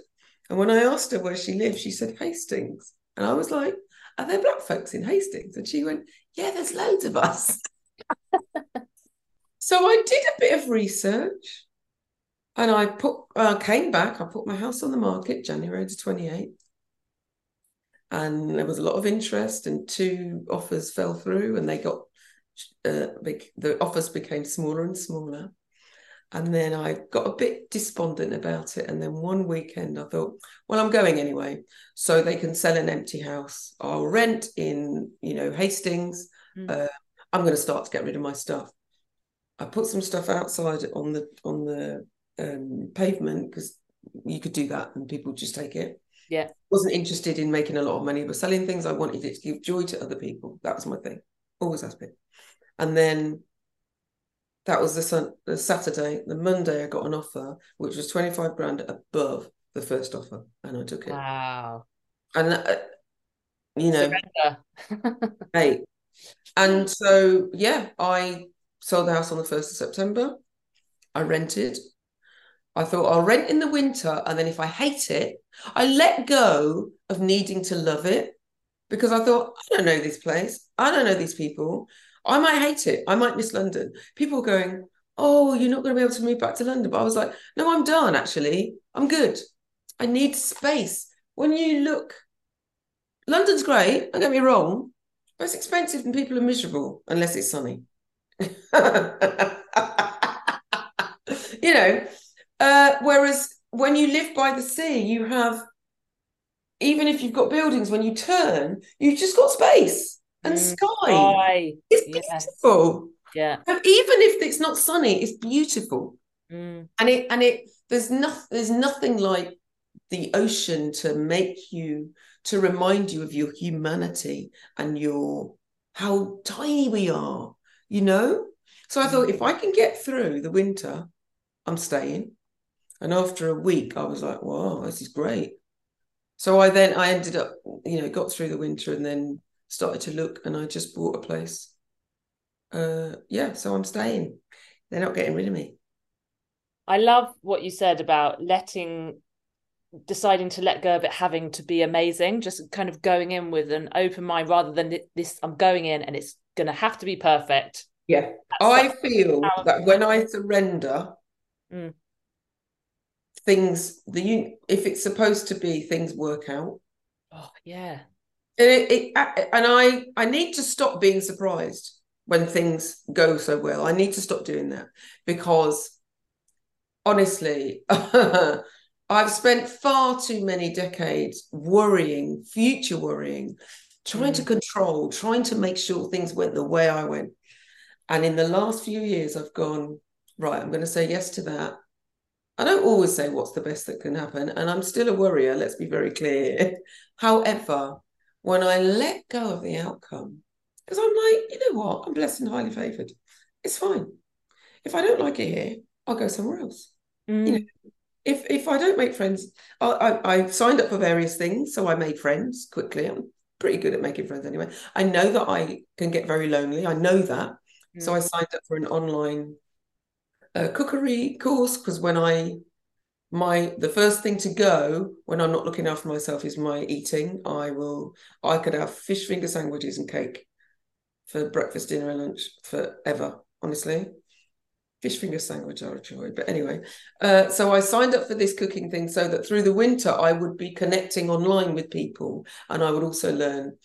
And when I asked her where she lived, she said Hastings. And I was like, Are there black folks in Hastings? And she went, Yeah, there's loads of us. so I did a bit of research and I put I came back, I put my house on the market January the 28th and there was a lot of interest and two offers fell through and they got uh, the offers became smaller and smaller. And then i got a bit despondent about it and then one weekend i thought well i'm going anyway. So they can sell an empty house. I'll rent in you know hastings. Mm. uh, i'm going to start to get rid of my stuff. I put some stuff outside on the on the um, pavement because you could do that and people just take it yeah. Wasn't interested in making a lot of money but selling things i wanted it to give joy to other people. That was my thing. Always has been. And then that was the, sun, the saturday the monday i got an offer which was 25 grand above the first offer and i took it. Wow. And uh, you know. Hey and so yeah i sold the house on the 1st of september. I rented I thought I'll rent in the winter, and then if I hate it, I let go of needing to love it because I thought I don't know this place, I don't know these people, I might hate it, I might miss London. People going, oh, you're not going to be able to move back to London. But I was like, no, I'm done, actually. I'm good. I need space. When you look, London's great, don't get me wrong, but it's expensive and people are miserable unless it's sunny. you know, uh, whereas when you live by the sea, you have, even if you've got buildings, when you turn, you've just got space and mm, sky. It's beautiful. Yes. Yeah. even if it's not sunny, it's beautiful. Mm. And it and it there's nothing there's nothing like the ocean to make you to remind you of your humanity and your how tiny we are, you know? So I thought if I can get through the winter, I'm staying. And after a week, I was like, wow, this is great. So I then I ended up, you know, got through the winter and then started to look and I just bought a place. Uh yeah, so I'm staying. They're not getting rid of me. I love what you said about letting deciding to let go of it having to be amazing, just kind of going in with an open mind rather than this I'm going in and it's going to have to be perfect. Yeah. That's I feel that when I surrender, mm. Things the if it's supposed to be things work out. Oh, yeah. It, it, and I I need to stop being surprised when things go so well. I need to stop doing that because honestly I've spent far too many decades worrying, future worrying, trying mm. to control, trying to make sure things went the way I went. And in the last few years, I've gone, right, I'm going to say yes to that. I don't always say what's the best that can happen. And I'm still a worrier, let's be very clear. However, when I let go of the outcome, because I'm like, you know what? I'm blessed and highly favored. It's fine. If I don't like it here, I'll go somewhere else. Mm. You know, if if I don't make friends, I, I, I signed up for various things, so I made friends quickly. I'm pretty good at making friends anyway. I know that I can get very lonely. I know that, mm. so I mm. signed up for an online uh, cookery course because when I my the first thing to go when I'm not looking after myself is my eating. I will I could have fish finger sandwiches and cake for breakfast, dinner, and lunch forever. Honestly, fish finger sandwich are a joy. But anyway, uh, so I signed up for this cooking thing so that through the winter I would be connecting online with people and I would also learn,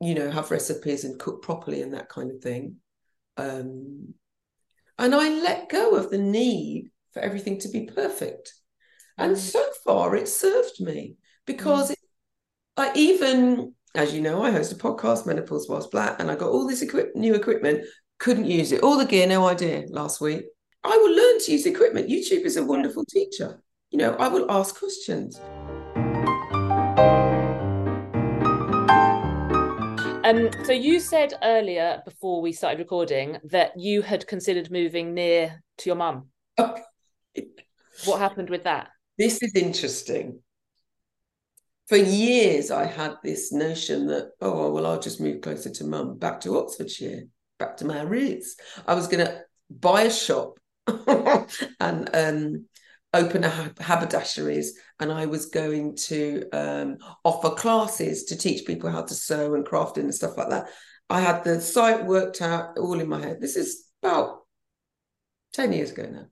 you know, have recipes and cook properly and that kind of thing. Um, and I let go of the need for everything to be perfect. And mm. so far, it served me because mm. it, I even, as you know, I host a podcast, Menopause Whilst Black, and I got all this equip- new equipment, couldn't use it. All the gear, no idea last week. I will learn to use equipment. YouTube is a wonderful teacher. You know, I will ask questions. Um, so you said earlier before we started recording that you had considered moving near to your mum. what happened with that? This is interesting. For years, I had this notion that, oh, well, I'll just move closer to mum, back to Oxfordshire, back to my roots. I was going to buy a shop and um, open a haberdasheries and I was going to um, offer classes to teach people how to sew and crafting and stuff like that. I had the site worked out all in my head. This is about 10 years ago now.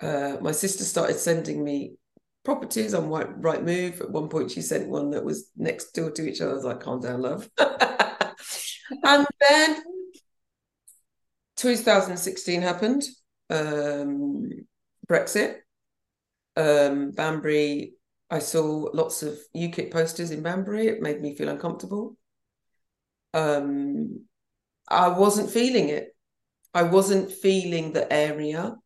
Uh, my sister started sending me properties on Rightmove. At one point, she sent one that was next door to each other. I was like, calm down, love. and then 2016 happened um, Brexit. Um, Banbury, I saw lots of UKIP posters in Banbury. It made me feel uncomfortable. Um, I wasn't feeling it. I wasn't feeling the area.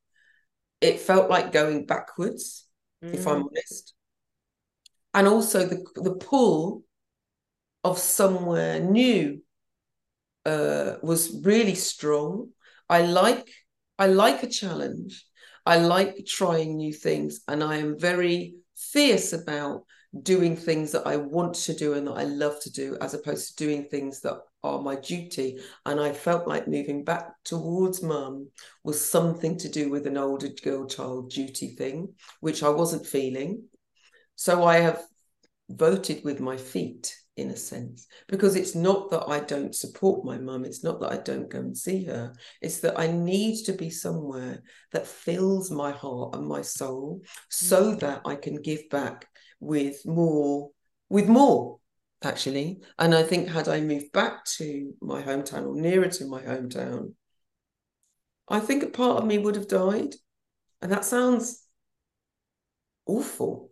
It felt like going backwards, mm. if I'm mm. honest. And also the the pull of somewhere new uh, was really strong. I like I like a challenge. I like trying new things, and I am very fierce about doing things that I want to do and that I love to do, as opposed to doing things that are my duty. And I felt like moving back towards mum was something to do with an older girl child duty thing, which I wasn't feeling. So I have voted with my feet in a sense because it's not that I don't support my mum it's not that I don't go and see her it's that I need to be somewhere that fills my heart and my soul so mm. that I can give back with more with more actually. And I think had I moved back to my hometown or nearer to my hometown I think a part of me would have died. And that sounds awful.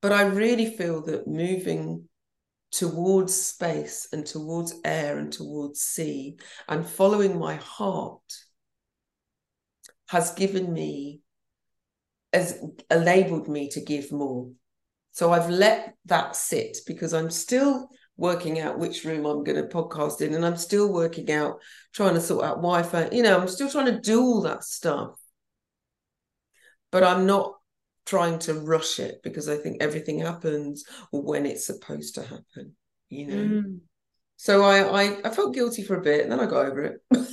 But I really feel that moving towards space and towards air and towards sea. And following my heart has given me has enabled me to give more. So i've let that sit because i'm still working out which room i'm going to podcast in and i'm still working out trying to sort out wi-fi you know i'm still trying to do all that stuff. But i'm not trying to rush it because I think everything happens when it's supposed to happen, you know. Mm. So I, I I felt guilty for a bit and then I got over it.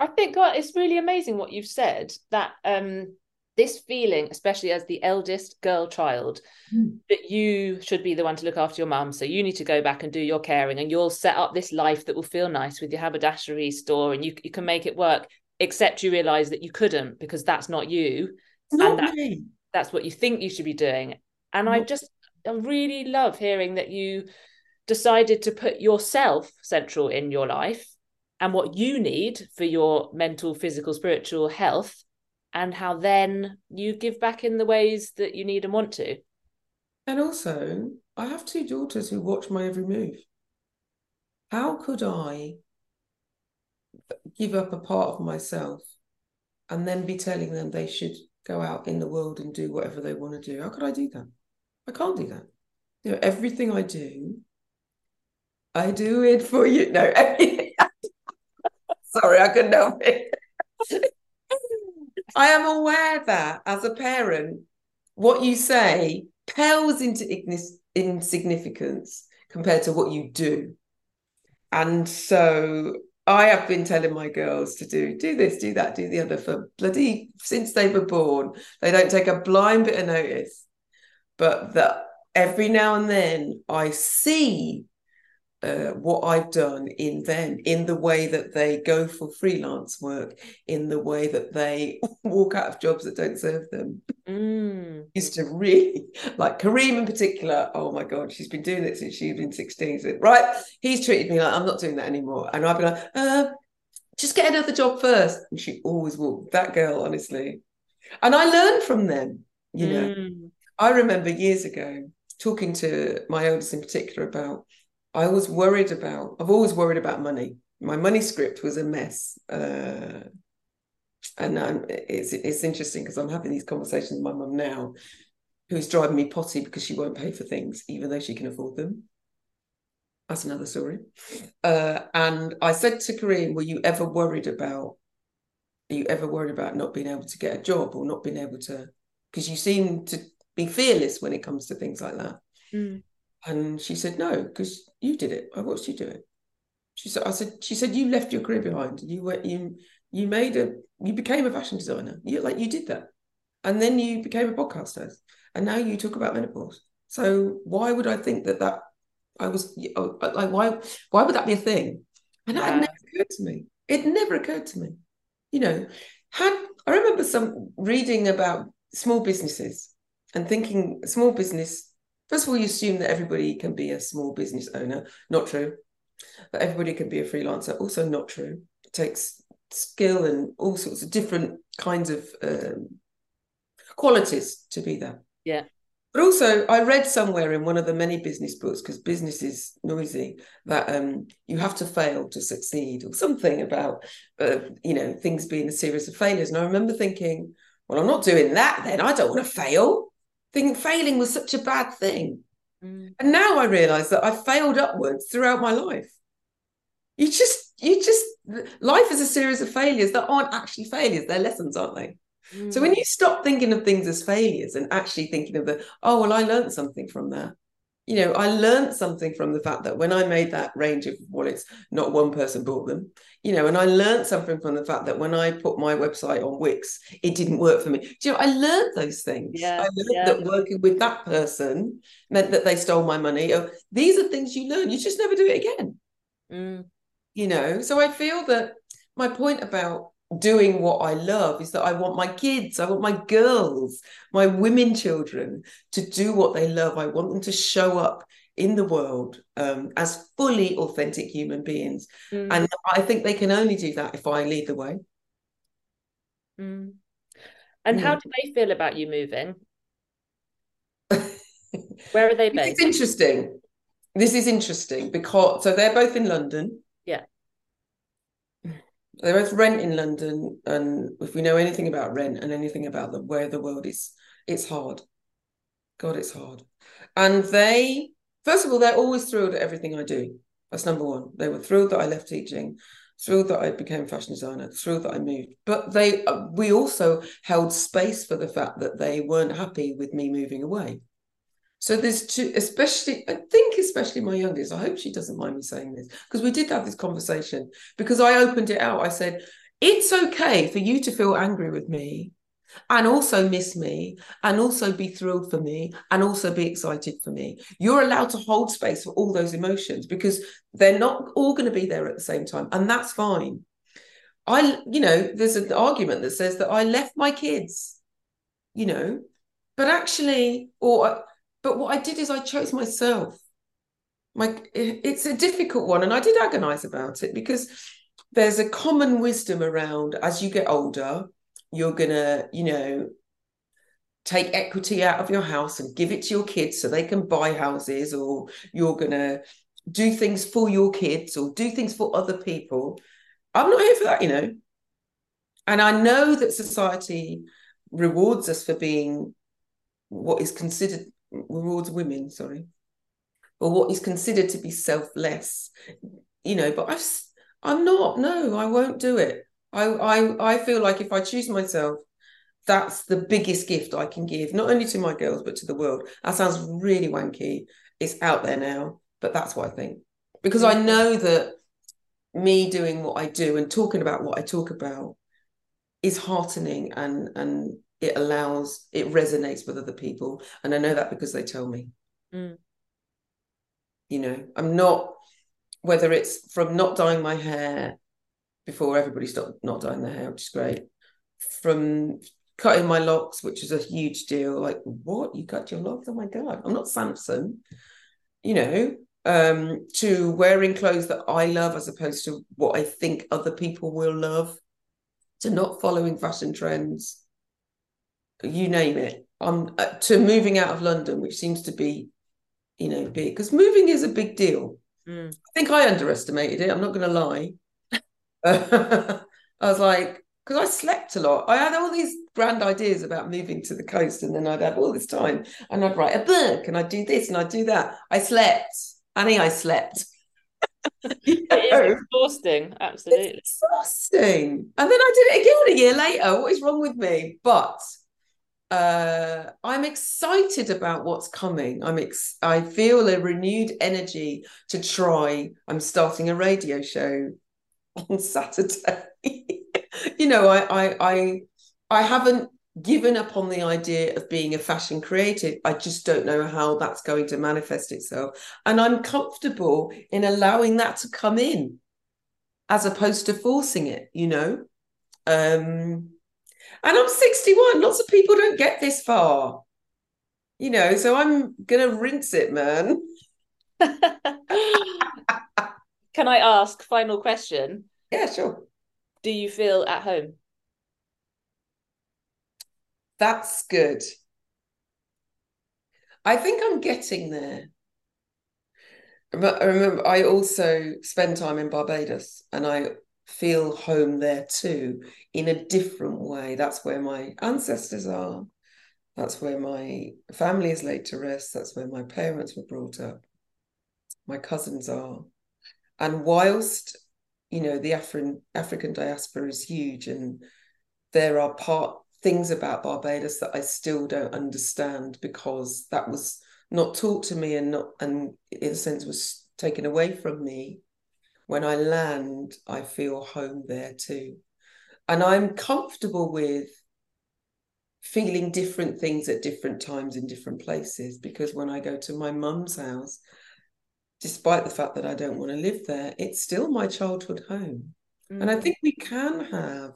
I think God, it's really amazing what you've said that um this feeling, especially as the eldest girl child, mm. that you should be the one to look after your mum. So you need to go back and do your caring, and you'll set up this life that will feel nice with your haberdashery store, and you you can make it work. Except you realise that you couldn't because that's not you, and that, me. that's what you think you should be doing. And not I just I really love hearing that you decided to put yourself central in your life and what you need for your mental, physical, spiritual health, and how then you give back in the ways that you need and want to. And also, I have two daughters who watch my every move. How could I give up a part of myself and then be telling them they should go out in the world and do whatever they want to do. How could I do that? I can't do that. You know, everything I do, I do it for you. No, sorry, I couldn't help it. I am aware that as a parent, what you say pales into insignificance compared to what you do. And so I have been telling my girls to do do this, do that, do the other for bloody since they were born. They don't take a blind bit of notice. But that every now and then I see uh, what I've done in them, in the way that they go for freelance work, in the way that they walk out of jobs that don't serve them. Mm. Used to really like Kareem in particular. Oh my God, she's been doing it since she's been 16. So, right, he's treated me like I'm not doing that anymore. And I'd be like, uh, just get another job first. And she always walked that girl, honestly. And I learned from them, you know. Mm. I remember years ago talking to my oldest in particular about I was worried about, I've always worried about money. My money script was a mess. Uh, and um, it's, it's interesting because I'm having these conversations with my mum now, who's driving me potty because she won't pay for things, even though she can afford them. That's another story. Uh, and I said to Kareem, were you ever worried about, are you ever worried about not being able to get a job or not being able to, because you seem to be fearless when it comes to things like that. Mm. And she said, no, because you did it. I watched you do it. She said, I said, she said, you left your career behind. You went, you, you made a, you became a fashion designer. You like, you did that. And then you became a podcast host. And now you talk about menopause. So why would I think that that I was oh, like, why, why would that be a thing? And that never occurred to me. It never occurred to me. You know, had, I remember some reading about small businesses and thinking small business First of all, you assume that everybody can be a small business owner. Not true. That everybody can be a freelancer. Also, not true. It takes skill and all sorts of different kinds of um, qualities to be that. Yeah. But also, I read somewhere in one of the many business books, because business is noisy, that um, you have to fail to succeed, or something about, uh, you know, things being a series of failures. And I remember thinking, well, I'm not doing that then. I don't want to fail think failing was such a bad thing. Mm. And now I realize that I failed upwards throughout my life. You just, you just, life is a series of failures that aren't actually failures, they're lessons, aren't they? Mm. So when you stop thinking of things as failures and actually thinking of the, oh, well, I learned something from that, you know, I learned something from the fact that when I made that range of wallets, not one person bought them, you know, and I learned something from the fact that when I put my website on Wix, it didn't work for me. Do you know, I learned those things. Yeah, I learned yeah. that working with that person meant that they stole my money. Oh, these are things you learn. You just never do it again. Mm. You know, so I feel that my point about doing what I love is that I want my kids, I want my girls, my women children to do what they love. I want them to show up in the world um, as fully authentic human beings. Mm. And I think they can only do that if I lead the way. Mm. And Mm. how do they feel about you moving? Where are they This based? is interesting. This is interesting because so they're both in London. They both rent in London, and if we know anything about rent and anything about the where the world is, it's hard. God, it's hard. And they, first of all, they're always thrilled at everything I do. That's number one. They were thrilled that I left teaching, thrilled that I became a fashion designer, thrilled that I moved. But they, uh, we also held space for the fact that they weren't happy with me moving away. So there's two, especially, I think, especially my youngest. I hope she doesn't mind me saying this because we did have this conversation because I opened it out. I said, it's okay for you to feel angry with me and also miss me and also be thrilled for me and also be excited for me. You're allowed to hold space for all those emotions because they're not all going to be there at the same time. And that's fine. I, you know, there's an argument that says that I left my kids, you know, but actually, or but what I did is I chose myself. My it's a difficult one, and I did agonize about it because there's a common wisdom around as you get older, you're gonna, you know, take equity out of your house and give it to your kids so they can buy houses, or you're gonna do things for your kids or do things for other people. I'm not here for that, you know. And I know that society rewards us for being what is considered rewards women, sorry, or what is considered to be selfless, you know. But I've, I'm not. No, I won't do it. I, I, I feel like if I choose myself, that's the biggest gift I can give, not only to my girls but to the world. That sounds really wanky. It's out there now, but that's what I think because I know that me doing what I do and talking about what I talk about is heartening and and it allows it resonates with other people. And i know that because they tell me. Mm. you know i'm not whether it's from not dyeing my hair before everybody stopped not dyeing their hair which is great. From cutting my locks which is a huge deal. Like what? You cut your locks? Oh my god. I'm not samson. You know um to wearing clothes that i love as opposed to what i think other people will love. To not following fashion trends you name it um uh, to moving out of london which seems to be you know big because moving is a big deal Mm. i think i underestimated it i'm not going to lie i was like because i slept a lot i had all these grand ideas about moving to the coast and then i'd have all this time and i'd write a book and i'd do this and i'd do that i slept annie i slept It is exhausting, absolutely. It's exhausting. And then I did it again a year later. What is wrong with me? But uh, I'm excited about what's coming. I'm ex- I feel a renewed energy to try. I'm starting a radio show on Saturday. you know, I, I I I haven't given up on the idea of being a fashion creative. I just don't know how that's going to manifest itself. And I'm comfortable in allowing that to come in as opposed to forcing it, you know. Um, and I'm 61. Lots of people don't get this far, you know. So I'm gonna rinse it, man. Can I ask, final question? Yeah, sure. Do you feel at home? That's good. I think I'm getting there. But I remember I also spend time in Barbados and I feel home there too in a different way. That's where my ancestors are. That's where my family is laid to rest. That's where my parents were brought up. My cousins are. And whilst, you know, the Afri- African diaspora is huge and there are part things about Barbados that I still don't understand because that was not taught to me and not and in a sense was taken away from me when i land i feel home there too and i'm comfortable with feeling different things at different times in different places because when i go to my mum's house despite the fact that i don't want to live there it's still my childhood home mm. and i mm. think we can have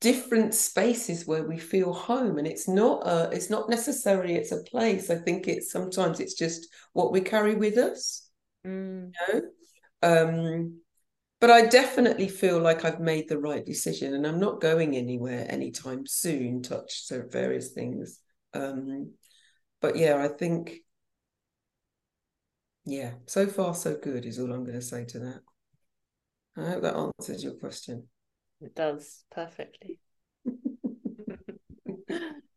different spaces where we feel home and it's not a it's not necessarily it's a place i think it's sometimes it's just what we carry with us mm. you know um but i definitely feel like i've made the right decision and i'm not going anywhere anytime soon touch so various things um but yeah i think yeah so far so good is all i'm going to say to that i hope that answers your question it does perfectly.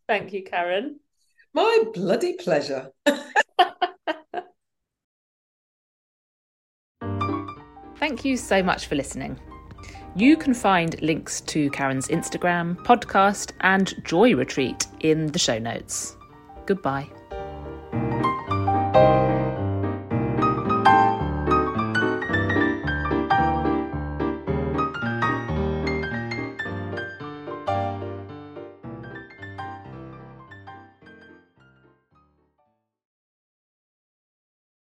Thank you, Karen. My bloody pleasure. Thank you so much for listening. You can find links to Karen's Instagram, podcast, and Joy Retreat in the show notes. Goodbye.